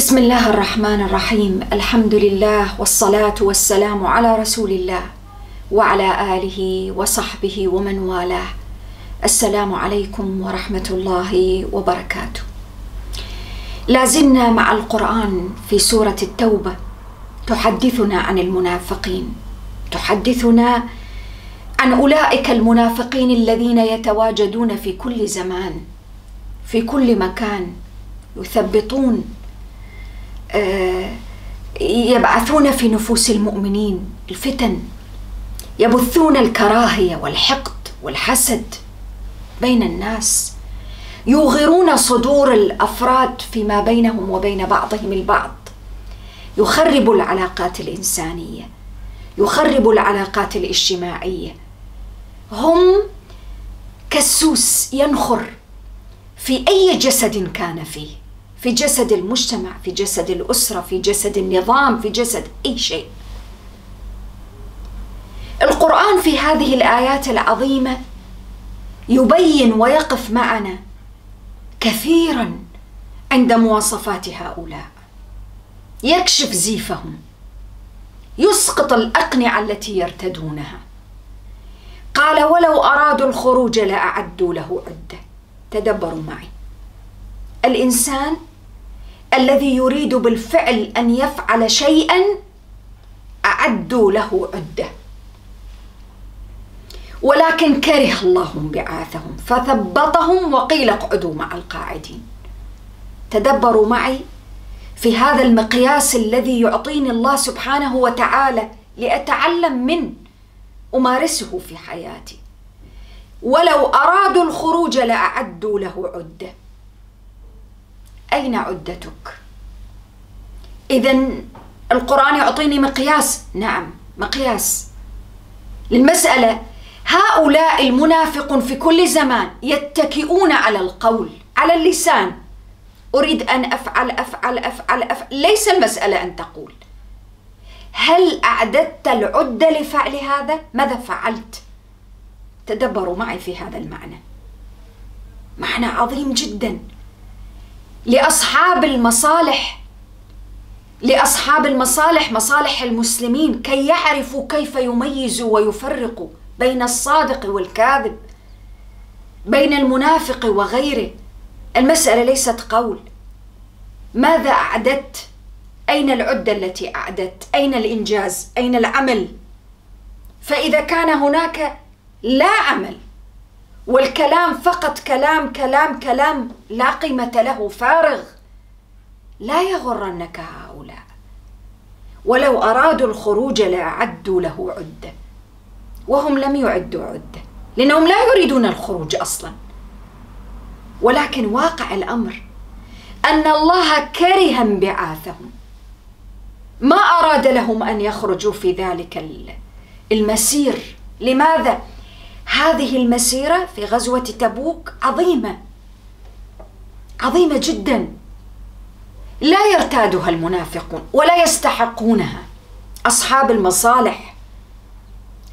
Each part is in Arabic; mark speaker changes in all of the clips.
Speaker 1: بسم الله الرحمن الرحيم الحمد لله والصلاة والسلام على رسول الله وعلى آله وصحبه ومن والاه السلام عليكم ورحمة الله وبركاته لازلنا مع القرآن في سورة التوبة تحدثنا عن المنافقين تحدثنا عن أولئك المنافقين الذين يتواجدون في كل زمان في كل مكان يثبطون يبعثون في نفوس المؤمنين الفتن. يبثون الكراهية والحقد والحسد بين الناس. يوغرون صدور الأفراد فيما بينهم وبين بعضهم البعض. يخرب العلاقات الإنسانية. يخرب العلاقات الاجتماعية. هم كالسوس ينخر في أي جسد كان فيه. في جسد المجتمع في جسد الأسرة في جسد النظام في جسد أي شيء. القرآن في هذه الآيات العظيمة يبين ويقف معنا كثيرا عند مواصفات هؤلاء. يكشف زيفهم يسقط الأقنعة التي يرتدونها. قال ولو أرادوا الخروج لأعدوا له عدة. تدبروا معي. الإنسان الذي يريد بالفعل أن يفعل شيئا اعدوا له عدة. ولكن كره الله انبعاثهم فثبطهم وقيل اقعدوا مع القاعدين. تدبروا معي في هذا المقياس الذي يعطيني الله سبحانه وتعالى لأتعلم منه أمارسه في حياتي. ولو أرادوا الخروج لاعدوا له عدة. أين عدتك؟ إذا القرآن يعطيني مقياس، نعم مقياس. للمسألة هؤلاء المنافق في كل زمان يتكئون على القول على اللسان. أريد أن أفعل أفعل أفعل أفعل. ليس المسألة أن تقول. هل أعددت العدة لفعل هذا؟ ماذا فعلت؟ تدبروا معي في هذا المعنى. معنى عظيم جدا. لأصحاب المصالح لأصحاب المصالح مصالح المسلمين كي يعرفوا كيف يميزوا ويفرقوا بين الصادق والكاذب بين المنافق وغيره. المسألة ليست قول. ماذا أعددت؟ أين العدة التي أعددت؟ أين الإنجاز؟ أين العمل؟ فإذا كان هناك لا عمل والكلام فقط كلام كلام كلام لا قيمة له فارغ. لا يغرنك هؤلاء. ولو أرادوا الخروج لأعدوا له عدة وهم لم يعدوا عدة لأنهم لا يريدون الخروج أصلا. ولكن واقع الأمر أن الله كره انبعاثهم. ما أراد لهم أن يخرجوا في ذلك المسير. لماذا؟ هذه المسيرة في غزوة تبوك عظيمة. عظيمة جدا. لا يرتادها المنافقون ولا يستحقونها. أصحاب المصالح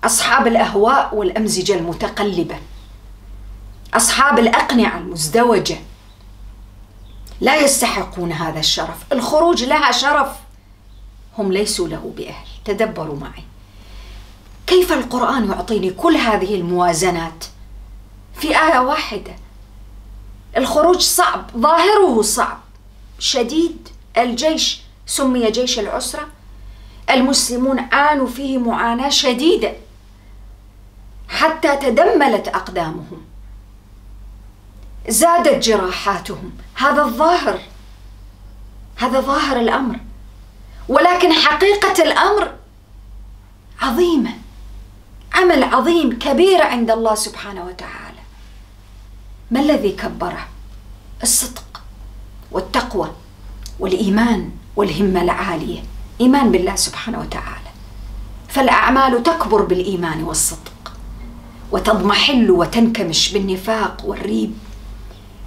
Speaker 1: أصحاب الأهواء والأمزجة المتقلبة أصحاب الأقنعة المزدوجة. لا يستحقون هذا الشرف. الخروج لها شرف. هم ليسوا له بأهل. تدبروا معي. كيف القرآن يعطيني كل هذه الموازنات؟ في آية واحدة. الخروج صعب ظاهره صعب. شديد الجيش سمي جيش العسرة. المسلمون عانوا فيه معاناة شديدة. حتى تدملت أقدامهم. زادت جراحاتهم. هذا الظاهر. هذا ظاهر الأمر. ولكن حقيقة الأمر عظيمة. عمل عظيم كبير عند الله سبحانه وتعالى. ما الذي كبره؟ الصدق والتقوى والإيمان والهمة العالية. إيمان بالله سبحانه وتعالى. فالأعمال تكبر بالإيمان والصدق وتضمحل وتنكمش بالنفاق والريب.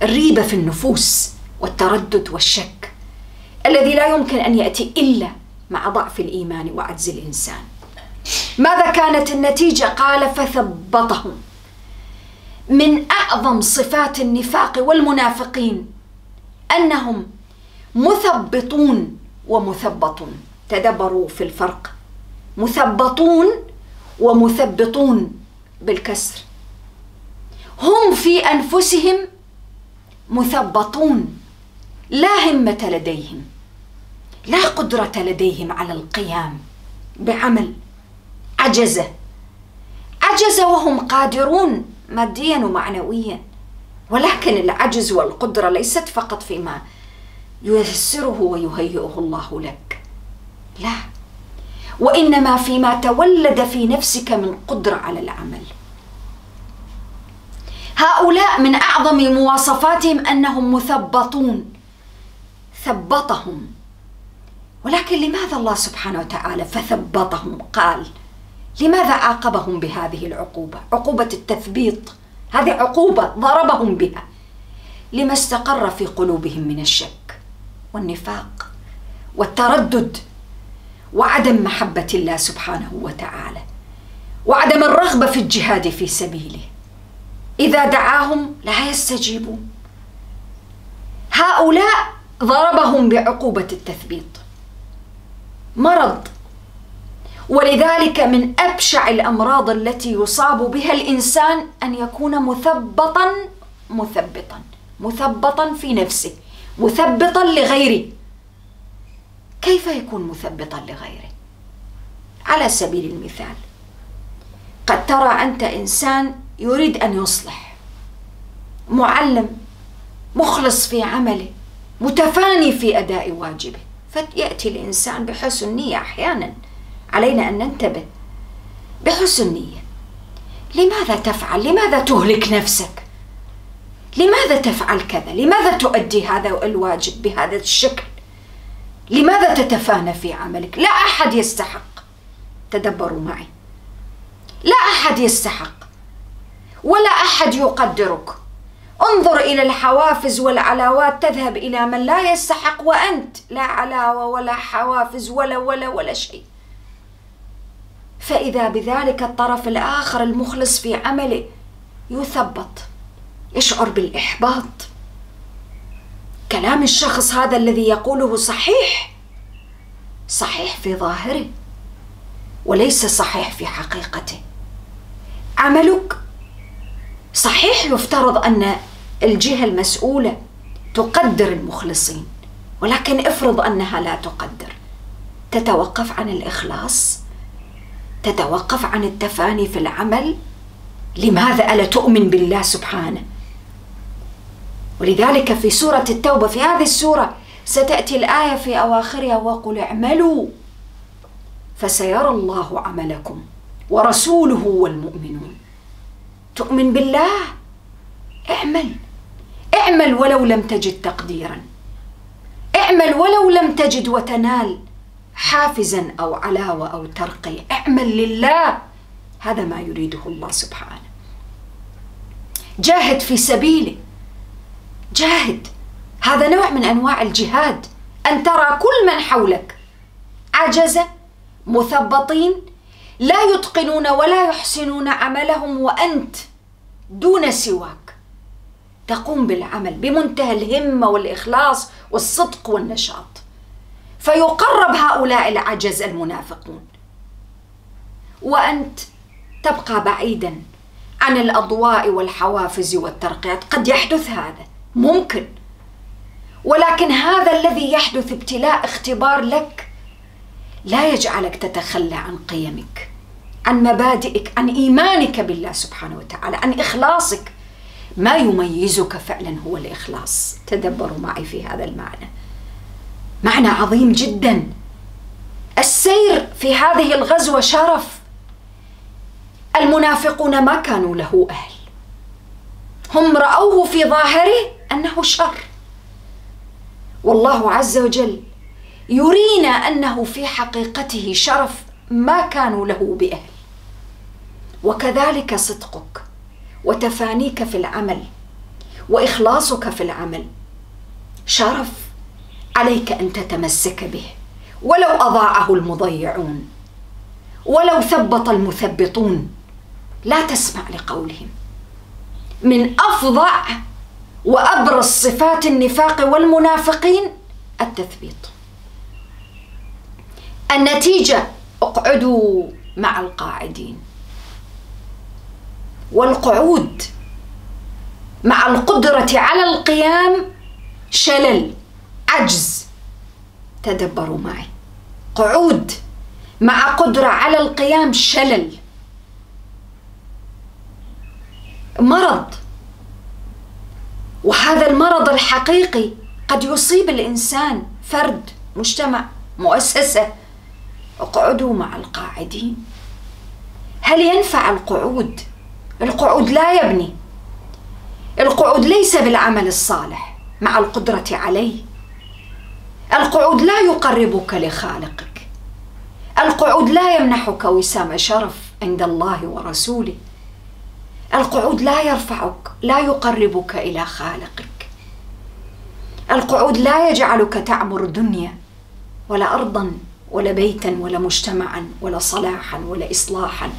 Speaker 1: الريبه في النفوس والتردد والشك الذي لا يمكن أن يأتي إلا مع ضعف الإيمان وعجز الإنسان. ماذا كانت النتيجة؟ قال فثبطهم. من أعظم صفات النفاق والمنافقين أنهم مثبطون ومثبطون. تدبروا في الفرق. مثبطون ومثبطون بالكسر. هم في أنفسهم مثبطون. لا همة لديهم. لا قدرة لديهم على القيام بعمل. عجزه عجز وهم قادرون ماديا ومعنويا. ولكن العجز والقدرة ليست فقط فيما ييسره ويهيئه الله لك. لا وإنما فيما تولد في نفسك من قدرة على العمل. هؤلاء من أعظم مواصفاتهم أنهم مثبطون ثبطهم. ولكن لماذا الله سبحانه وتعالى فثبطهم؟ قال لماذا عاقبهم بهذه العقوبة؟ عقوبة التثبيط. هذه عقوبة ضربهم بها. لما استقر في قلوبهم من الشك والنفاق والتردد وعدم محبة الله سبحانه وتعالى وعدم الرغبة في الجهاد في سبيله إذا دعاهم لا يستجيبون. هؤلاء ضربهم بعقوبة التثبيط. مرض ولذلك من أبشع الأمراض التي يصاب بها الإنسان أن يكون مثبطا مثبطا مثبطا في نفسه مثبطا لغيره. كيف يكون مثبطا لغيره؟ على سبيل المثال قد ترى أنت إنسان يريد أن يصلح معلم مخلص في عمله متفاني في أداء واجبه فيأتي الإنسان بحسن نيه أحيانا. علينا أن ننتبه بحسن نيه لماذا تفعل؟ لماذا تهلك نفسك؟ لماذا تفعل كذا؟ لماذا تؤدي هذا الواجب بهذا الشكل؟ لماذا تتفانى في عملك؟ لا أحد يستحق. تدبروا معي. لا أحد يستحق. ولا أحد يقدرك. انظر إلى الحوافز والعلاوات تذهب إلى من لا يستحق وأنت لا علاوة ولا حوافز ولا ولا ولا شيء. فإذا بذلك الطرف الآخر المخلص في عمله يثبط يشعر بالإحباط. كلام الشخص هذا الذي يقوله صحيح صحيح في ظاهره وليس صحيح في حقيقته. عملك صحيح يفترض أن الجهة المسؤولة تقدر المخلصين ولكن افرض أنها لا تقدر تتوقف عن الإخلاص تتوقف عن التفاني في العمل؟ لماذا ألا تؤمن بالله سبحانه؟ ولذلك في سورة التوبة في هذه السورة ستأتي الآية في أواخرها وقل اعملوا فسيرى الله عملكم ورسوله والمؤمنون. تؤمن بالله؟ اعمل. اعمل ولو لم تجد تقديرا. اعمل ولو لم تجد وتنال. حافزا أو علاوة أو ترقيه اعمل لله. هذا ما يريده الله سبحانه. جاهد في سبيله. جاهد. هذا نوع من أنواع الجهاد. أن ترى كل من حولك عجزه مثبطين لا يتقنون ولا يحسنون عملهم وأنت دون سواك. تقوم بالعمل بمنتهى الهمة والإخلاص والصدق والنشاط. فيقرب هؤلاء العجز المنافقون. وأنت تبقى بعيدا عن الأضواء والحوافز والترقيات. قد يحدث هذا ممكن. ولكن هذا الذي يحدث ابتلاء اختبار لك لا يجعلك تتخلى عن قيمك عن مبادئك عن إيمانك بالله سبحانه وتعالى عن إخلاصك. ما يميزك فعلا هو الإخلاص. تدبروا معي في هذا المعنى. معنى عظيم جدا. السير في هذه الغزوة شرف. المنافقون ما كانوا له أهل. هم رأوه في ظاهره أنه شر. والله عز وجل يرينا أنه في حقيقته شرف ما كانوا له بأهل. وكذلك صدقك وتفانيك في العمل وإخلاصك في العمل شرف. عليك أن تتمسك به. ولو اضاعه المضيعون ولو ثبط المثبطون لا تسمع لقولهم. من افظع وأبرز صفات النفاق والمنافقين التثبيط. النتيجة اقعدوا مع القاعدين. والقعود مع القدرة على القيام شلل. عجز. تدبروا معي. قعود مع قدرة على القيام شلل. مرض. وهذا المرض الحقيقي قد يصيب الإنسان. فرد مجتمع مؤسسة. اقعدوا مع القاعدين. هل ينفع القعود؟ القعود لا يبني. القعود ليس بالعمل الصالح مع القدرة عليه. القعود لا يقربك لخالقك. القعود لا يمنحك وسام شرف عند الله ورسوله. القعود لا يرفعك لا يقربك إلى خالقك. القعود لا يجعلك تعمر دنيا ولا أرضا ولا بيتا ولا مجتمعا ولا صلاحا ولا إصلاحا.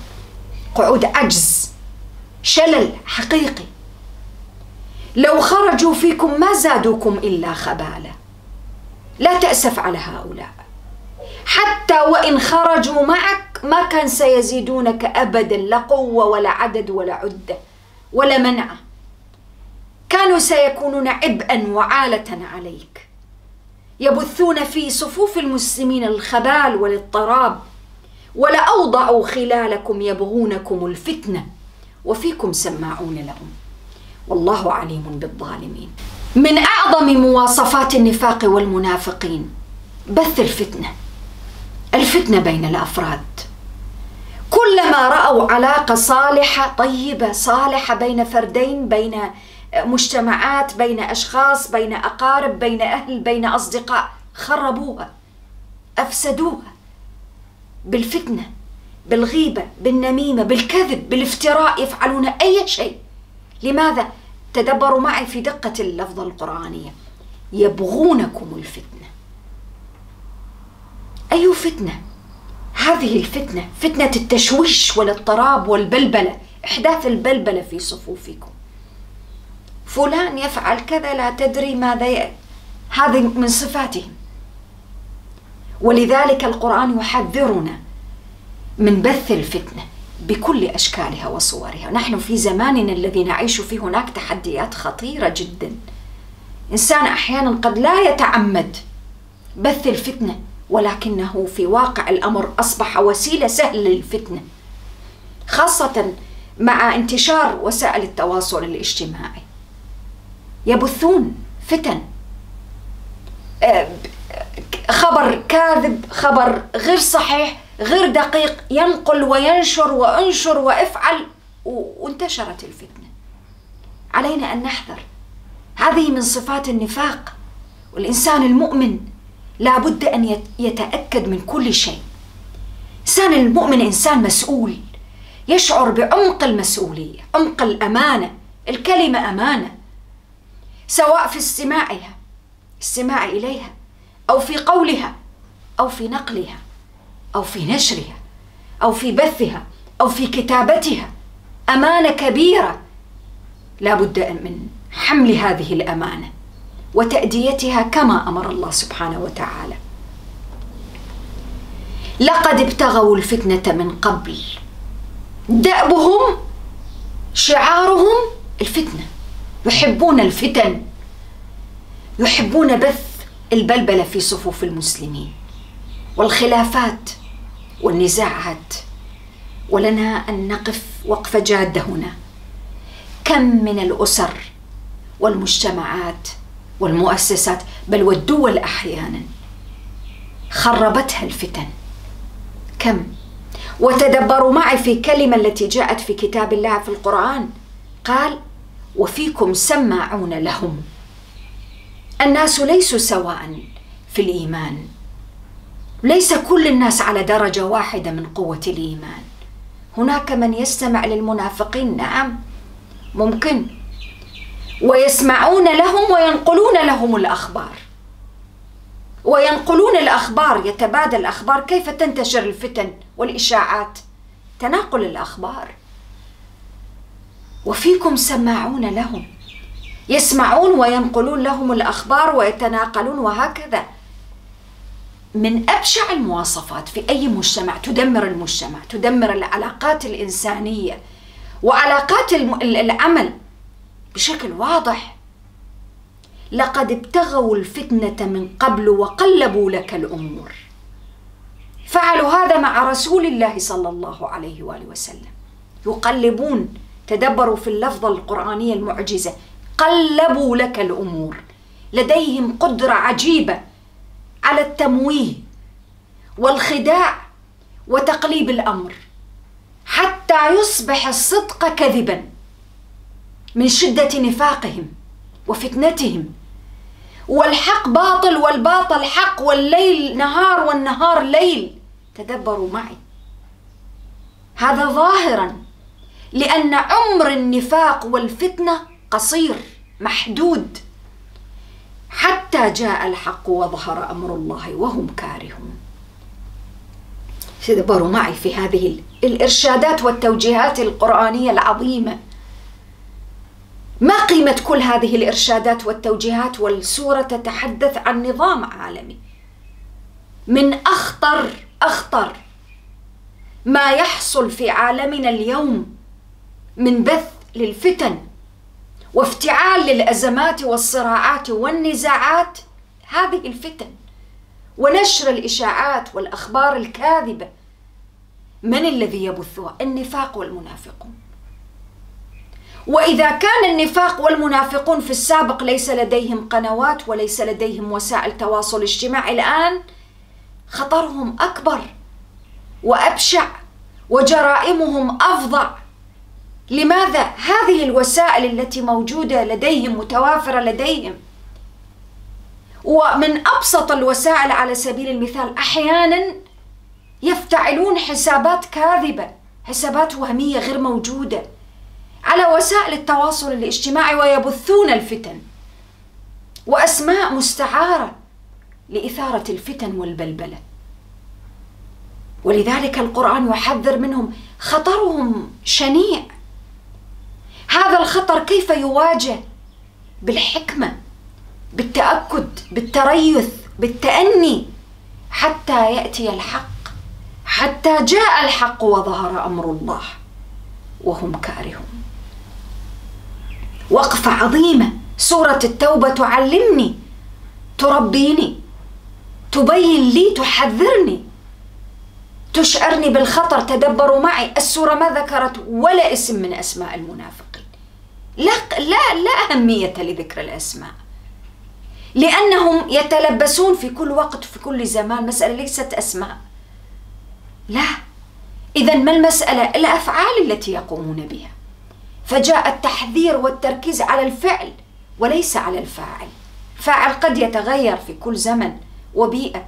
Speaker 1: قعود عجز شلل حقيقي. لو خرجوا فيكم ما زادوكم إلا خبالا. لا تأسف على هؤلاء. حتى وإن خرجوا معك ما كان سيزيدونك ابدا لا قوة ولا عدد ولا عدة ولا منع كانوا سيكونون عبئا وعالة عليك. يبثون في صفوف المسلمين الخبال والاضطراب ولأوضعوا خلالكم يبغونكم الفتنة وفيكم سماعون لهم. والله عليم بالظالمين. من أعظم مواصفات النفاق والمنافقين. بث الفتنة. الفتنة بين الأفراد. كلما رأوا علاقة صالحة طيبة صالحة بين فردين بين مجتمعات بين أشخاص بين أقارب بين أهل بين أصدقاء خربوها أفسدوها. بالفتنة بالغيبة بالنميمة بالكذب بالافتراء يفعلون أي شيء. لماذا؟ تدبروا معي في دقة اللفظه القرانيه يبغونكم الفتنة. أي فتنة؟ هذه الفتنة فتنة التشويش والاضطراب والبلبلة. إحداث البلبلة في صفوفكم. فلان يفعل كذا لا تدري ماذا ي... هذه من صفاتهم. ولذلك القرآن يحذرنا من بث الفتنة. بكل أشكالها وصورها. نحن في زماننا الذي نعيش فيه هناك تحديات خطيرة جدا. إنسان أحيانا قد لا يتعمد بث الفتنة ولكنه في واقع الأمر أصبح وسيلة سهله للفتنة خاصة مع انتشار وسائل التواصل الاجتماعي. يبثون فتن آه، خبر كاذب خبر غير صحيح غير دقيق ينقل وينشر وانشر وافعل. وانتشرت الفتنة. علينا أن نحذر. هذه من صفات النفاق. والإنسان المؤمن لابد أن يتأكد من كل شيء. إنسان المؤمن إنسان مسؤول. يشعر بعمق المسؤولية عمق الأمانة. الكلمة أمانة. سواء في استماعها استماع إليها أو في قولها أو في نقلها. أو في نشرها أو في بثها أو في كتابتها. أمانة كبيرة. لا بد من حمل هذه الأمانة وتأديتها كما أمر الله سبحانه وتعالى. لقد ابتغوا الفتنة من قبل. دأبهم شعارهم الفتنة. يحبون الفتن. يحبون بث البلبلة في صفوف المسلمين. والخلافات والنزاعات ولنا أن نقف وقفة جادة هنا. كم من الأسر والمجتمعات والمؤسسات بل والدول أحيانا خربتها الفتن. كم؟ وتدبروا معي في كلمة التي جاءت في كتاب الله في القرآن. قال وفيكم سماعون لهم. الناس ليسوا سواء في الإيمان. ليس كل الناس على درجة واحدة من قوة الإيمان. هناك من يستمع للمنافقين نعم ممكن ويسمعون لهم وينقلون لهم الأخبار. وينقلون الأخبار يتبادل الأخبار كيف تنتشر الفتن والإشاعات؟ تناقل الأخبار. وفيكم سماعون لهم يسمعون وينقلون لهم الأخبار ويتناقلون وهكذا. من أبشع المواصفات في أي مجتمع تدمر المجتمع تدمر العلاقات الإنسانية وعلاقات العمل بشكل واضح. لقد ابتغوا الفتنة من قبل وقلبوا لك الأمور. فعلوا هذا مع رسول الله صلى الله عليه وآله وسلم. يقلبون تدبروا في اللفظة القرآنية المعجزة قلبوا لك الأمور. لديهم قدرة عجيبة على التمويه والخداع وتقليب الأمر حتى يصبح الصدق كذبا من شدة نفاقهم وفتنتهم. والحق باطل والباطل حق والليل نهار والنهار ليل. تدبروا معي. هذا ظاهرا لأن عمر النفاق والفتنة قصير محدود. حتى جاء الحق وظهر أمر الله وهم كارهون. تدبروا معي في هذه الإرشادات والتوجيهات القرآنية العظيمة. ما قيمة كل هذه الإرشادات والتوجيهات والسورة تتحدث عن نظام عالمي؟ من أخطر أخطر ما يحصل في عالمنا اليوم من بث للفتن. وافتعال للأزمات والصراعات والنزاعات. هذه الفتن ونشر الإشاعات والأخبار الكاذبة. من الذي يبثها؟ النفاق والمنافقون. وإذا كان النفاق والمنافقون في السابق ليس لديهم قنوات وليس لديهم وسائل تواصل اجتماعي الآن خطرهم أكبر وأبشع وجرائمهم أفظع. لماذا هذه الوسائل التي موجودة لديهم متوافرة لديهم؟ ومن أبسط الوسائل على سبيل المثال أحيانا يفتعلون حسابات كاذبة حسابات وهمية غير موجودة على وسائل التواصل الاجتماعي ويبثون الفتن وأسماء مستعارة لإثارة الفتن والبلبلة. ولذلك القرآن يحذر منهم خطرهم شنيع. هذا الخطر كيف يواجه؟ بالحكمة بالتأكد بالتريث بالتأني. حتى يأتي الحق حتى جاء الحق وظهر أمر الله وهم كارهون. وقفة عظيمة سورة التوبة تعلمني تربيني تبين لي تحذرني تشعرني بالخطر تدبروا معي. السورة ما ذكرت ولا اسم من أسماء المنافقين لا, لا, لا أهمية لذكر الأسماء. لأنهم يتلبسون في كل وقت في كل زمان. مسألة ليست أسماء. لا. إذا ما المسألة؟ الأفعال التي يقومون بها. فجاء التحذير والتركيز على الفعل وليس على الفاعل. فاعل قد يتغير في كل زمن وبيئة.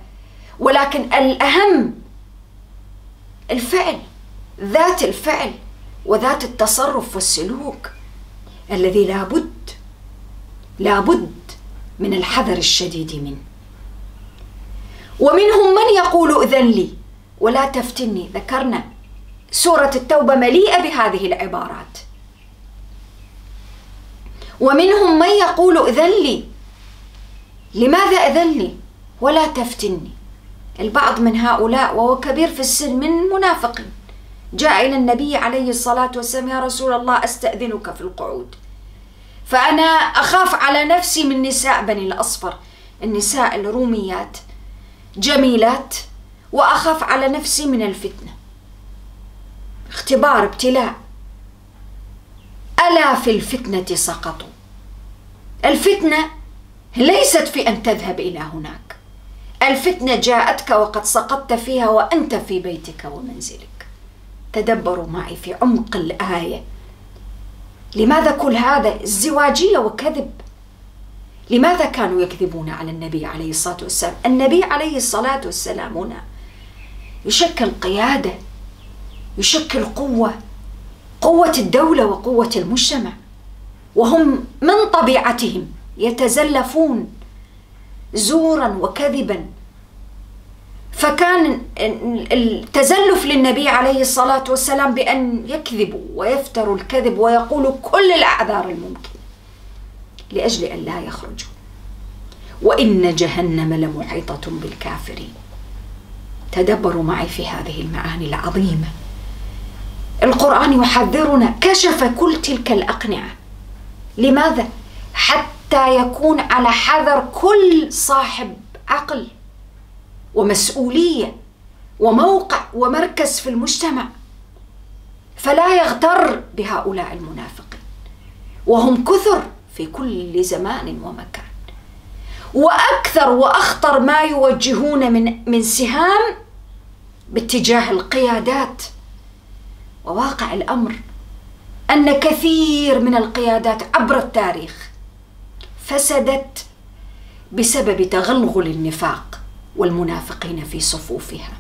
Speaker 1: ولكن الأهم الفعل ذات الفعل وذات التصرف والسلوك. الذي لابد لابد من الحذر الشديد منه. ومنهم من يقول إذن لي ولا تفتني ذكرنا سورة التوبة مليئة بهذه العبارات. ومنهم من يقول إذن لي لماذا إذن لي ولا تفتني. البعض من هؤلاء وهو كبير في السن من منافق جاء إلى النبي عليه الصلاة والسلام يا رسول الله أستأذنك في القعود. فأنا أخاف على نفسي من نساء بني الأصفر النساء الروميات جميلات وأخاف على نفسي من الفتنة. اختبار ابتلاء. ألا في الفتنة سقطوا الفتنة ليست في أن تذهب إلى هناك. الفتنة جاءتك وقد سقطت فيها وأنت في بيتك ومنزلك. تدبروا معي في عمق الآية. لماذا كل هذا ازدواجيه وكذب؟ لماذا كانوا يكذبون على النبي عليه الصلاة والسلام؟ النبي عليه الصلاة والسلام هنا يشكل قيادة يشكل قوة قوة الدولة وقوة المجتمع. وهم من طبيعتهم يتزلفون زورا وكذبا. فكان التزلف للنبي عليه الصلاة والسلام بأن يكذبوا ويفتروا الكذب ويقولوا كل الأعذار الممكنة لأجل أن لا يخرجوا وإن جهنم لمحيطه بالكافرين. تدبروا معي في هذه المعاني العظيمة. القرآن يحذرنا كشف كل تلك الأقنعة. لماذا؟ حتى يكون على حذر كل صاحب عقل. ومسؤولية وموقع ومركز في المجتمع فلا يغتر بهؤلاء المنافقين وهم كثر في كل زمان ومكان. وأكثر وأخطر ما يوجهون من من سهام باتجاه القيادات وواقع الأمر أن كثير من القيادات عبر التاريخ فسدت بسبب تغلغل النفاق. والمنافقين في صفوفها.